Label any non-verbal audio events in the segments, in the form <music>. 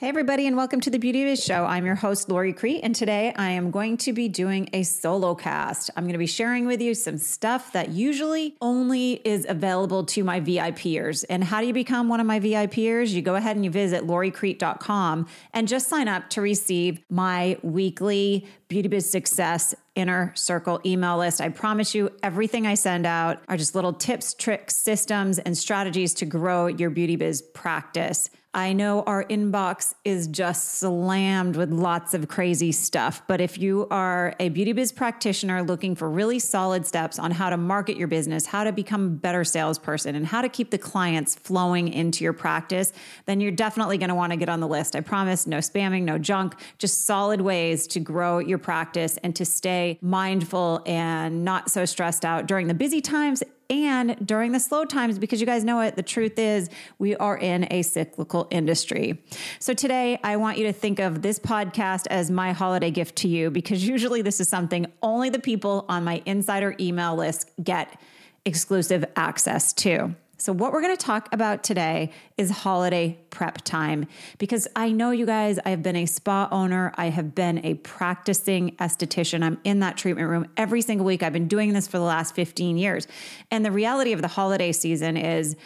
Hey, everybody, and welcome to the Beauty Biz Show. I'm your host, Lori Crete, and today I am going to be doing a solo cast. I'm going to be sharing with you some stuff that usually only is available to my VIPers. And how do you become one of my VIPers? You go ahead and you visit loricrete.com and just sign up to receive my weekly Beauty Biz Success inner circle email list. I promise you, everything I send out are just little tips, tricks, systems, and strategies to grow your beauty biz practice. I know our inbox is just slammed with lots of crazy stuff, but if you are a beauty biz practitioner looking for really solid steps on how to market your business, how to become a better salesperson, and how to keep the clients flowing into your practice, then you're definitely going to want to get on the list. I promise no spamming, no junk, just solid ways to grow your practice and to stay mindful and not so stressed out during the busy times and during the slow times, because you guys know it, the truth is we are in a cyclical industry. So today, I want you to think of this podcast as my holiday gift to you, because usually this is something only the people on my insider email list get exclusive access to. So, what we're going to talk about today is holiday prep time because I know you guys, I have been a spa owner, I have been a practicing esthetician. I'm in that treatment room every single week. I've been doing this for the last 15 years. And the reality of the holiday season is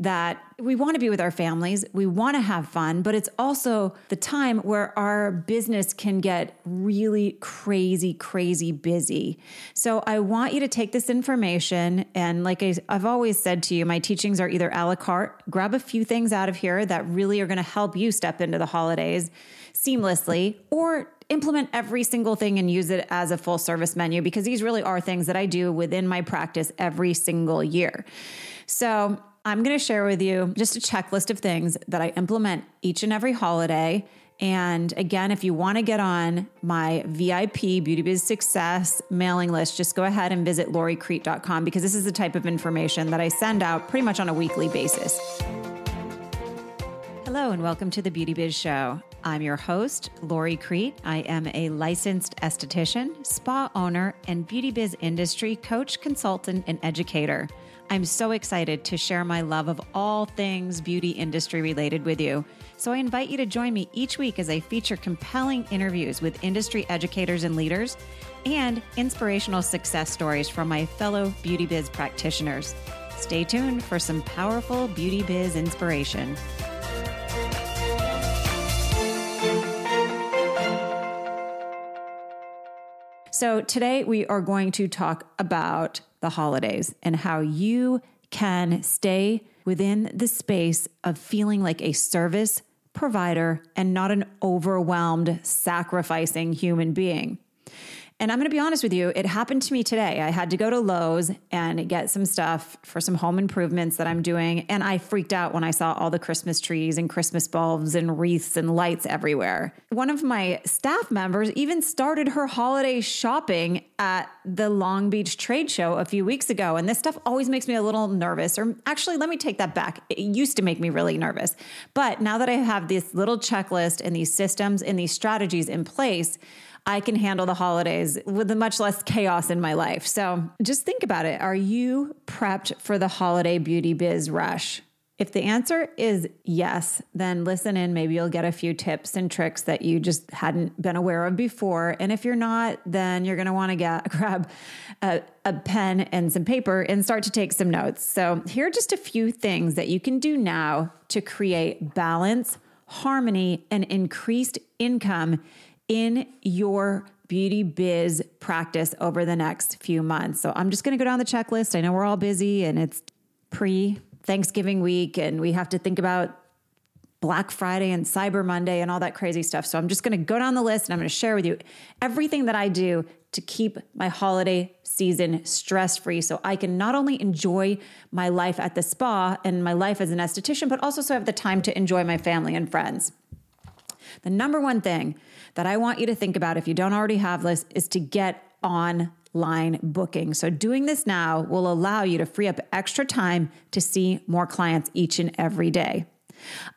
that we want to be with our families, we want to have fun, but it's also the time where our business can get really crazy, crazy busy. So I want you to take this information and, like I've always said to you, my teachings are either a la carte, grab a few things out of here that really are going to help you step into the holidays seamlessly, or implement every single thing and use it as a full service menu because these really are things that I do within my practice every single year. So, I'm going to share with you just a checklist of things that I implement each and every holiday. And again, if you want to get on my VIP Beauty Biz Success mailing list, just go ahead and visit loricrete.com because this is the type of information that I send out pretty much on a weekly basis. Hello, and welcome to the Beauty Biz Show. I'm your host, Lori Crete. I am a licensed esthetician, spa owner, and beauty biz industry coach, consultant, and educator. I'm so excited to share my love of all things beauty industry related with you. So I invite you to join me each week as I feature compelling interviews with industry educators and leaders and inspirational success stories from my fellow beauty biz practitioners. Stay tuned for some powerful beauty biz inspiration. So, today we are going to talk about the holidays and how you can stay within the space of feeling like a service provider and not an overwhelmed, sacrificing human being. And I'm going to be honest with you, it happened to me today. I had to go to Lowe's and get some stuff for some home improvements that I'm doing. And I freaked out when I saw all the Christmas trees and Christmas bulbs and wreaths and lights everywhere. One of my staff members even started her holiday shopping at the Long Beach Trade Show a few weeks ago. And this stuff always makes me a little nervous. Or actually, let me take that back. It used to make me really nervous. But now that I have this little checklist and these systems and these strategies in place, I can handle the holidays with much less chaos in my life. So just think about it. Are you prepped for the holiday beauty biz rush? If the answer is yes, then listen in. Maybe you'll get a few tips and tricks that you just hadn't been aware of before. And if you're not, then you're going to want to get <laughs> grab a, a pen and some paper and start to take some notes. So here are just a few things that you can do now to create balance, harmony, and increased income in your beauty biz practice over the next few months. So I'm just going to go down the checklist. I know we're all busy and it's pre Thanksgiving week and we have to think about Black Friday and Cyber Monday and all that crazy stuff. So I'm just going to go down the list and I'm going to share with you everything that I do to keep my holiday season stress free so I can not only enjoy my life at the spa and my life as an esthetician, but also so I have the time to enjoy my family and friends. The number one thing that I want you to think about if you don't already have this is to get online booking. So, doing this now will allow you to free up extra time to see more clients each and every day.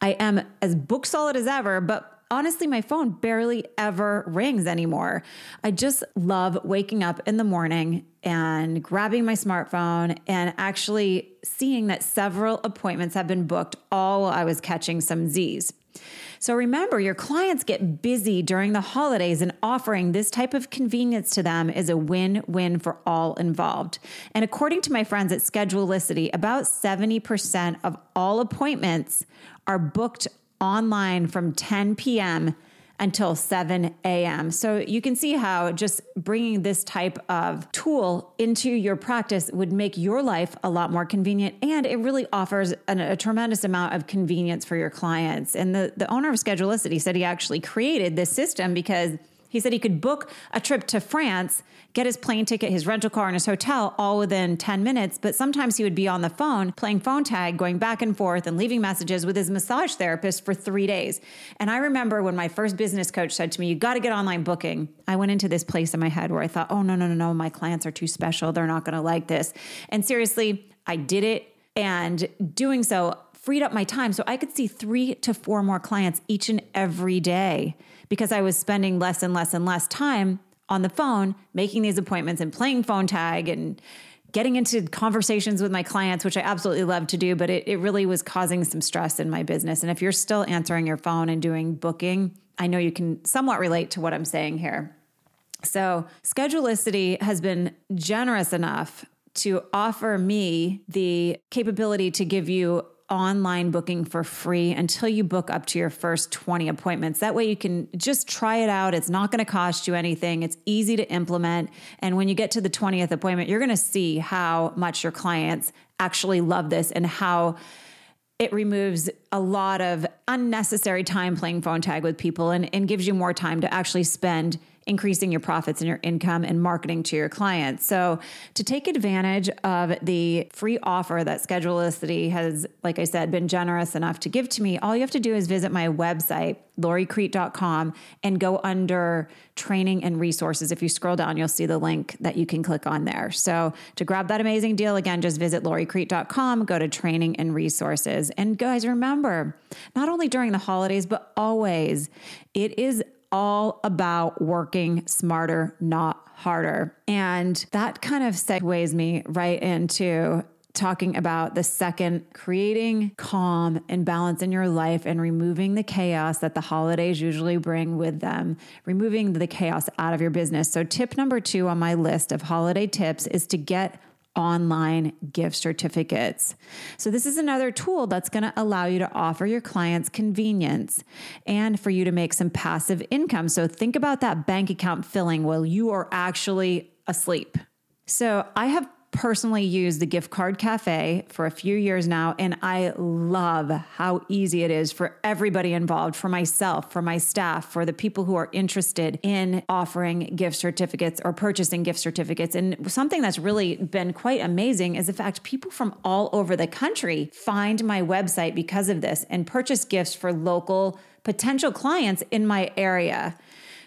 I am as book solid as ever, but honestly, my phone barely ever rings anymore. I just love waking up in the morning and grabbing my smartphone and actually seeing that several appointments have been booked all while I was catching some Z's. So remember, your clients get busy during the holidays, and offering this type of convenience to them is a win win for all involved. And according to my friends at Schedulicity, about 70% of all appointments are booked online from 10 p.m until 7 a.m. So you can see how just bringing this type of tool into your practice would make your life a lot more convenient. And it really offers an, a tremendous amount of convenience for your clients. And the, the owner of Schedulicity said he actually created this system because he said he could book a trip to France, get his plane ticket, his rental car, and his hotel all within 10 minutes. But sometimes he would be on the phone playing phone tag, going back and forth and leaving messages with his massage therapist for three days. And I remember when my first business coach said to me, You got to get online booking. I went into this place in my head where I thought, Oh, no, no, no, no, my clients are too special. They're not going to like this. And seriously, I did it. And doing so, freed up my time so I could see three to four more clients each and every day because I was spending less and less and less time on the phone making these appointments and playing phone tag and getting into conversations with my clients, which I absolutely love to do, but it, it really was causing some stress in my business. And if you're still answering your phone and doing booking, I know you can somewhat relate to what I'm saying here. So, Schedulicity has been generous enough to offer me the capability to give you online booking for free until you book up to your first 20 appointments. That way you can just try it out. It's not going to cost you anything. It's easy to implement. And when you get to the 20th appointment, you're going to see how much your clients actually love this and how it removes a lot of unnecessary time playing phone tag with people and, and gives you more time to actually spend increasing your profits and your income and marketing to your clients. So, to take advantage of the free offer that Schedulicity has, like I said, been generous enough to give to me, all you have to do is visit my website, loricrete.com, and go under training and resources. If you scroll down, you'll see the link that you can click on there. So, to grab that amazing deal, again, just visit loricrete.com, go to training and resources. And guys, remember, not only during the holidays, but always, it is all about working smarter, not harder. And that kind of segues me right into talking about the second creating calm and balance in your life and removing the chaos that the holidays usually bring with them, removing the chaos out of your business. So, tip number two on my list of holiday tips is to get online gift certificates. So, this is another tool that's going to allow you to offer your clients convenience and for you to make some passive income. So, think about that bank account filling while you are actually asleep. So, I have personally used the gift card cafe for a few years now, and I love how easy it is for everybody involved, for myself, for my staff, for the people who are interested in offering gift certificates or purchasing gift certificates. And something that's really been quite amazing is the fact people from all over the country find my website because of this and purchase gifts for local potential clients in my area.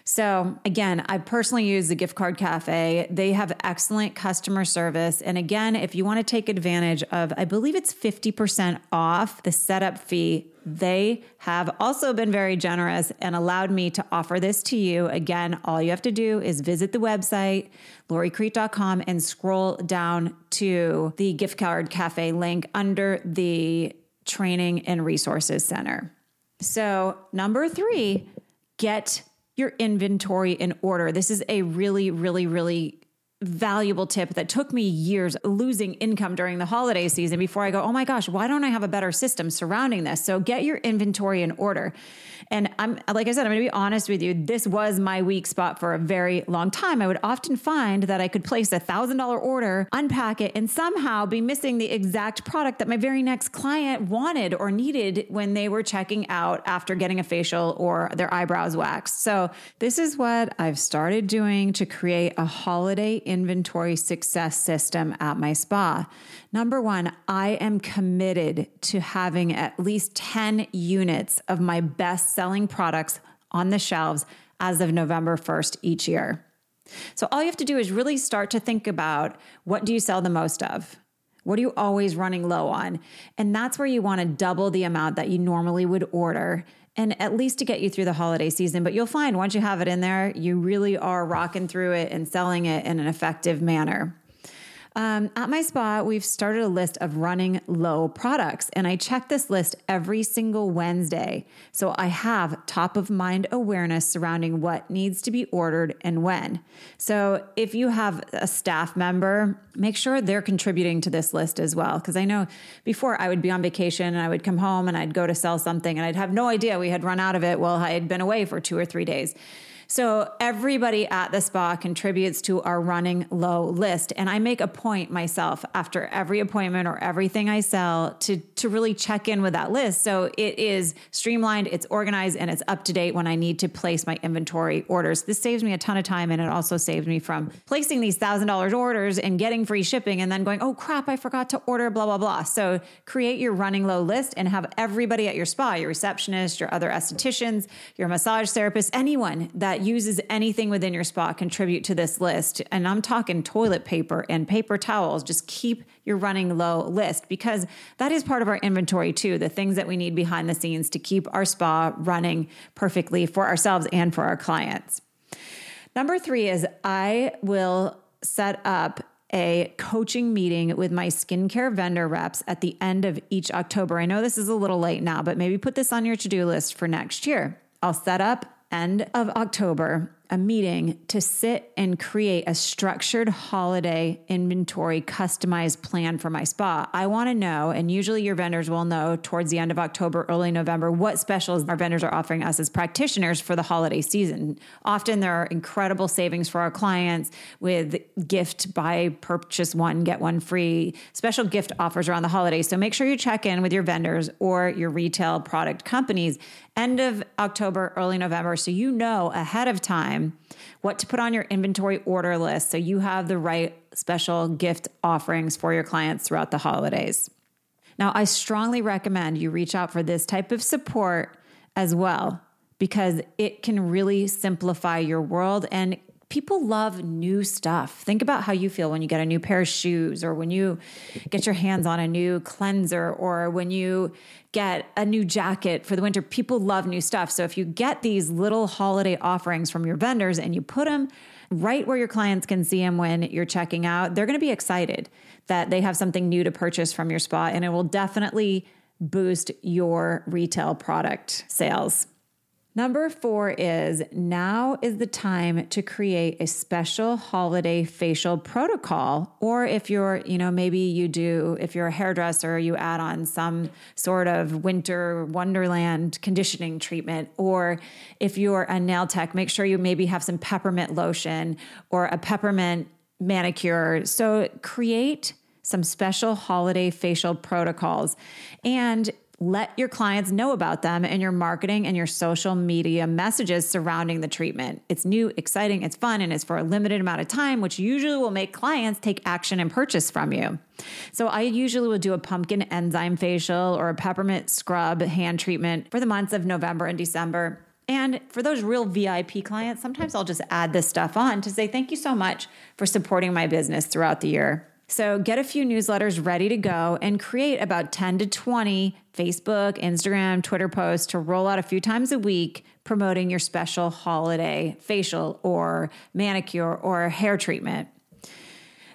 So, again, I personally use the Gift Card Cafe. They have excellent customer service. And again, if you want to take advantage of, I believe it's 50% off the setup fee they have also been very generous and allowed me to offer this to you. Again, all you have to do is visit the website, loricrete.com, and scroll down to the gift card cafe link under the training and resources center. So, number three, get your inventory in order. This is a really, really, really valuable tip that took me years losing income during the holiday season before I go, oh my gosh, why don't I have a better system surrounding this? So get your inventory in order. And I'm like I said, I'm going to be honest with you. This was my weak spot for a very long time. I would often find that I could place a thousand dollar order, unpack it, and somehow be missing the exact product that my very next client wanted or needed when they were checking out after getting a facial or their eyebrows waxed. So this is what I've started doing to create a holiday inventory success system at my spa. Number one, I am committed to having at least 10 units of my best selling products on the shelves as of November 1st each year. So all you have to do is really start to think about what do you sell the most of? What are you always running low on? And that's where you want to double the amount that you normally would order and at least to get you through the holiday season. But you'll find once you have it in there, you really are rocking through it and selling it in an effective manner. Um, at my spa, we've started a list of running low products, and I check this list every single Wednesday. So I have top of mind awareness surrounding what needs to be ordered and when. So if you have a staff member, make sure they're contributing to this list as well. Because I know before I would be on vacation and I would come home and I'd go to sell something and I'd have no idea we had run out of it while I had been away for two or three days. So everybody at the spa contributes to our running low list. And I make a point myself after every appointment or everything I sell to, to really check in with that list. So it is streamlined, it's organized, and it's up to date when I need to place my inventory orders. This saves me a ton of time and it also saves me from placing these thousand dollars orders and getting free shipping and then going, oh crap, I forgot to order, blah, blah, blah. So create your running low list and have everybody at your spa, your receptionist, your other estheticians, your massage therapist, anyone that that uses anything within your spa contribute to this list. And I'm talking toilet paper and paper towels. Just keep your running low list because that is part of our inventory too. The things that we need behind the scenes to keep our spa running perfectly for ourselves and for our clients. Number three is I will set up a coaching meeting with my skincare vendor reps at the end of each October. I know this is a little late now, but maybe put this on your to do list for next year. I'll set up end of October a meeting to sit and create a structured holiday inventory customized plan for my spa. I want to know, and usually your vendors will know towards the end of October, early November, what specials our vendors are offering us as practitioners for the holiday season. Often there are incredible savings for our clients with gift buy, purchase one, get one free, special gift offers around the holidays. So make sure you check in with your vendors or your retail product companies end of October, early November, so you know ahead of time what to put on your inventory order list so you have the right special gift offerings for your clients throughout the holidays. Now, I strongly recommend you reach out for this type of support as well because it can really simplify your world and people love new stuff. Think about how you feel when you get a new pair of shoes or when you get your hands on a new cleanser or when you get a new jacket for the winter. People love new stuff. So if you get these little holiday offerings from your vendors and you put them right where your clients can see them when you're checking out, they're going to be excited that they have something new to purchase from your spot and it will definitely boost your retail product sales. Number four is now is the time to create a special holiday facial protocol. Or if you're, you know, maybe you do, if you're a hairdresser, you add on some sort of winter wonderland conditioning treatment. Or if you're a nail tech, make sure you maybe have some peppermint lotion or a peppermint manicure. So create some special holiday facial protocols. And let your clients know about them in your marketing and your social media messages surrounding the treatment. It's new, exciting, it's fun, and it's for a limited amount of time, which usually will make clients take action and purchase from you. So I usually will do a pumpkin enzyme facial or a peppermint scrub hand treatment for the months of November and December. And for those real VIP clients, sometimes I'll just add this stuff on to say thank you so much for supporting my business throughout the year. So get a few newsletters ready to go and create about 10 to 20 Facebook, Instagram, Twitter posts to roll out a few times a week promoting your special holiday facial or manicure or hair treatment.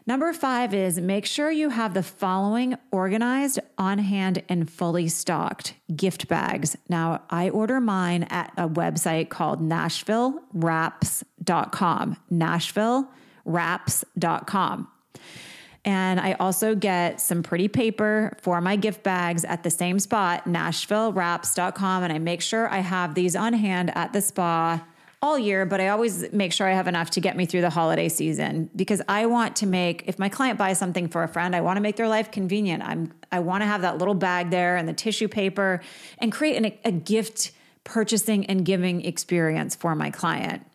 Number five is make sure you have the following organized, on hand, and fully stocked gift bags. Now, I order mine at a website called NashvilleWraps.com. NashvilleWraps.com. And I also get some pretty paper for my gift bags at the same spot, NashvilleWraps.com. And I make sure I have these on hand at the spa all year, but I always make sure I have enough to get me through the holiday season because I want to make if my client buys something for a friend, I want to make their life convenient. I'm I want to have that little bag there and the tissue paper and create an, a gift purchasing and giving experience for my client.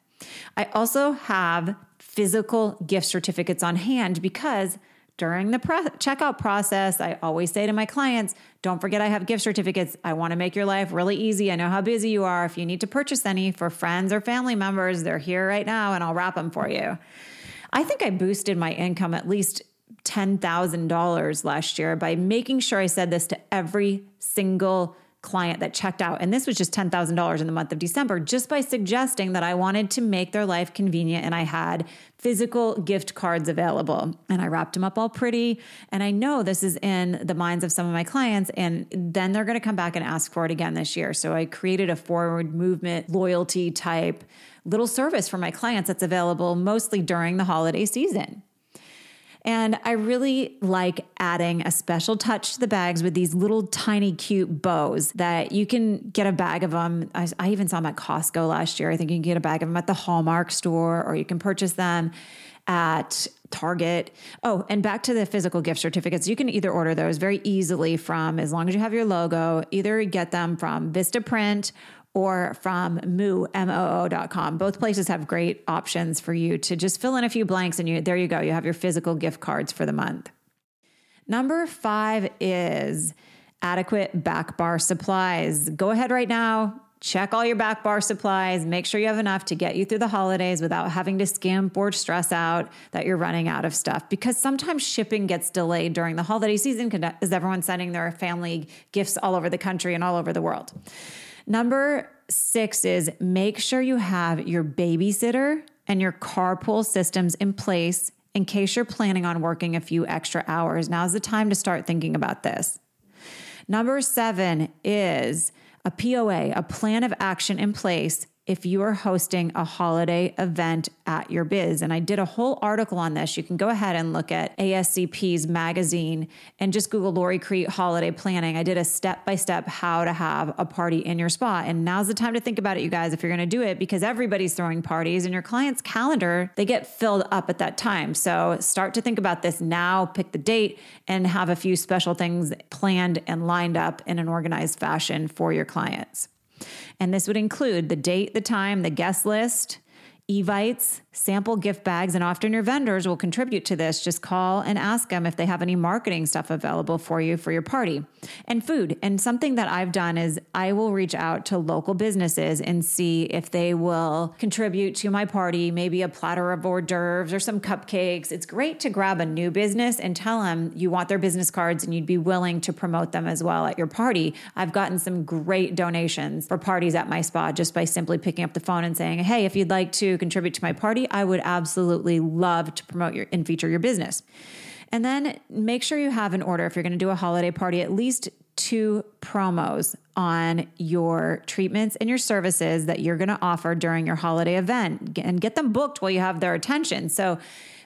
I also have physical gift certificates on hand because during the checkout process, I always say to my clients, don't forget I have gift certificates. I want to make your life really easy. I know how busy you are. If you need to purchase any for friends or family members, they're here right now and I'll wrap them for you. I think I boosted my income at least $10,000 last year by making sure I said this to every single client that checked out, and this was just $10,000 in the month of December, just by suggesting that I wanted to make their life convenient and I had physical gift cards available. And I wrapped them up all pretty. And I know this is in the minds of some of my clients, and then they're going to come back and ask for it again this year. So I created a forward movement loyalty type little service for my clients that's available mostly during the holiday season. And I really like adding a special touch to the bags with these little tiny cute bows that you can get a bag of them. I, I, even saw them at Costco last year. I think you can get a bag of them at the Hallmark store or you can purchase them at Target. Oh, and back to the physical gift certificates. You can either order those very easily from, as long as you have your logo, either get them from Vistaprint or from moo, M-O-O.com. Both places have great options for you to just fill in a few blanks and you there you go. You have your physical gift cards for the month. Number five is adequate back bar supplies. Go ahead right now, check all your back bar supplies, make sure you have enough to get you through the holidays without having to skimp or stress out that you're running out of stuff. Because sometimes shipping gets delayed during the holiday season because everyone's sending their family gifts all over the country and all over the world. Number six is make sure you have your babysitter and your carpool systems in place in case you're planning on working a few extra hours. Now's the time to start thinking about this. Number seven is a POA, a plan of action in place if you are hosting a holiday event at your biz. And I did a whole article on this. You can go ahead and look at ASCP's magazine and just Google Lori Crete holiday planning. I did a step by step how to have a party in your spa. And now's the time to think about it, you guys, if you're going to do it, because everybody's throwing parties and your client's calendar, they get filled up at that time. So start to think about this now, pick the date, and have a few special things planned and lined up in an organized fashion for your clients. And this would include the date, the time, the guest list, Evites, sample gift bags, and often your vendors will contribute to this. Just call and ask them if they have any marketing stuff available for you for your party. And food. And something that I've done is I will reach out to local businesses and see if they will contribute to my party, maybe a platter of hors d'oeuvres or some cupcakes. It's great to grab a new business and tell them you want their business cards and you'd be willing to promote them as well at your party. I've gotten some great donations for parties at my spa just by simply picking up the phone and saying, hey, if you'd like to contribute to my party, I would absolutely love to promote your and feature your business. And then make sure you have an order if you're going to do a holiday party, at least two promos on your treatments and your services that you're going to offer during your holiday event and get them booked while you have their attention. So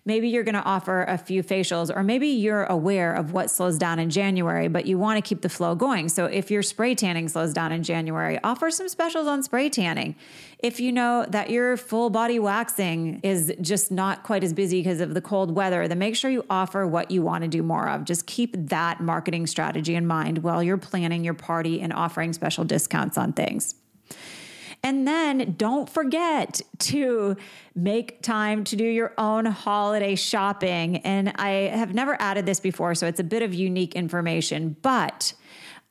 maybe you're going to offer a few facials, or maybe you're aware of what slows down in January, but you want to keep the flow going. So if your spray tanning slows down in January, offer some specials on spray tanning. If you know that your full body waxing is just not quite as busy because of the cold weather, then make sure you offer what you want to do more of. Just keep that marketing strategy in mind while you're planning your party and offering special discounts on things. And then don't forget to make time to do your own holiday shopping. And I have never added this before, so it's a bit of unique information, but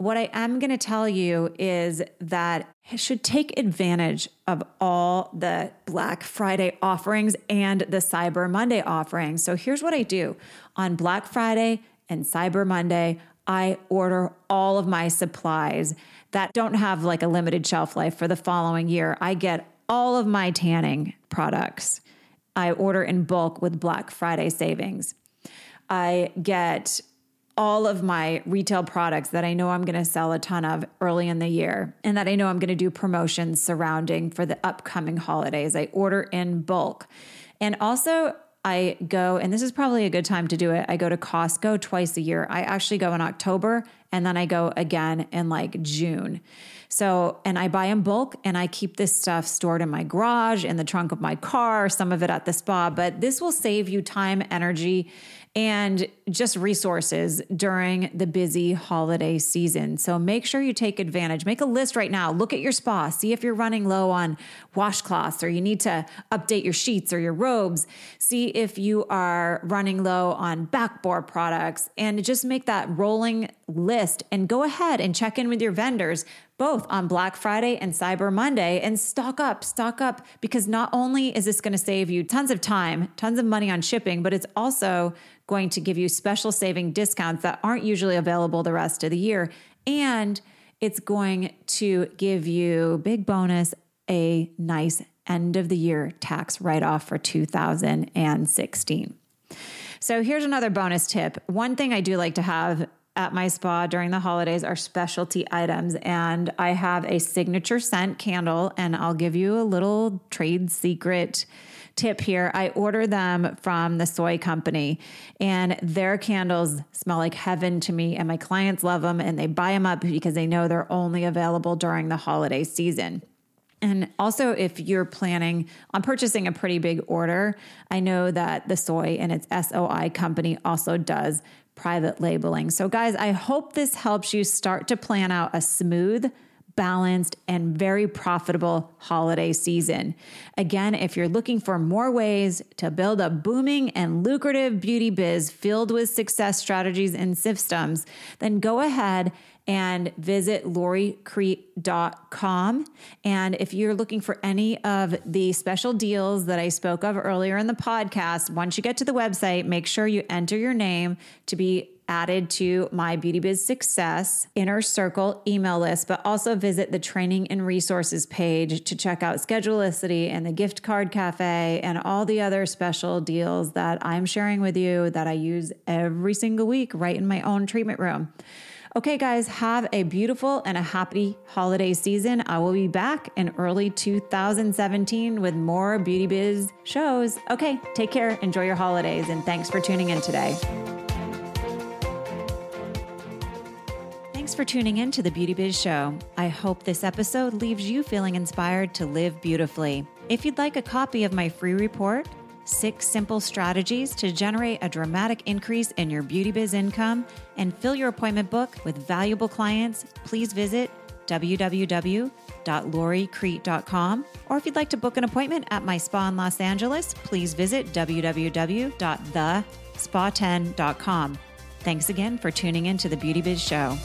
what I am going to tell you is that you should take advantage of all the Black Friday offerings and the Cyber Monday offerings. So here's what I do on Black Friday and Cyber Monday, I order all of my supplies that don't have like a limited shelf life for the following year. I get all of my tanning products. I order in bulk with Black Friday savings. I get all of my retail products that I know I'm going to sell a ton of early in the year and that I know I'm going to do promotions surrounding for the upcoming holidays. I order in bulk. And also, I go, and this is probably a good time to do it. I go to Costco twice a year. I actually go in October and then I go again in like June. So, and I buy in bulk and I keep this stuff stored in my garage, in the trunk of my car, some of it at the spa. But this will save you time, energy, and just resources during the busy holiday season. So make sure you take advantage. Make a list right now. Look at your spa. See if you're running low on washcloths or you need to update your sheets or your robes. See if you are running low on back bar products and just make that rolling list and go ahead and check in with your vendors both on Black Friday and Cyber Monday and stock up, stock up, because not only is this going to save you tons of time, tons of money on shipping, but it's also going to give you special saving discounts that aren't usually available the rest of the year. And it's going to give you big bonus a nice end of the year tax write off for 2016. So here's another bonus tip. One thing I do like to have at my spa during the holidays are specialty items. And I have a signature scent candle, and I'll give you a little trade secret tip here. I order them from the Soi company, and their candles smell like heaven to me. And my clients love them, and they buy them up because they know they're only available during the holiday season. And also, if you're planning on purchasing a pretty big order, I know that the soy and its SOI company also does private labeling. So, guys, I hope this helps you start to plan out a smooth, balanced, and very profitable holiday season. Again, if you're looking for more ways to build a booming and lucrative beauty biz filled with success strategies and systems, then go ahead and visit loricrete.com. And if you're looking for any of the special deals that I spoke of earlier in the podcast, once you get to the website, make sure you enter your name to be added to my Beauty Biz Success Inner Circle email list, but also visit the training and resources page to check out Schedulicity and the Gift Card Cafe and all the other special deals that I'm sharing with you that I use every single week right in my own treatment room. Okay, guys, have a beautiful and a happy holiday season. I will be back in early 2017 with more Beauty Biz shows. Okay, take care, enjoy your holidays, and thanks for tuning in today. Thanks for tuning in to the Beauty Biz Show. I hope this episode leaves you feeling inspired to live beautifully. If you'd like a copy of my free report, Six simple strategies to generate a dramatic increase in your beauty biz income and fill your appointment book with valuable clients, please visit www.loricrete.com. Or if you'd like to book an appointment at my spa in Los Angeles, please visit www.thespa10.com. Thanks again for tuning in to the Beauty Biz Show.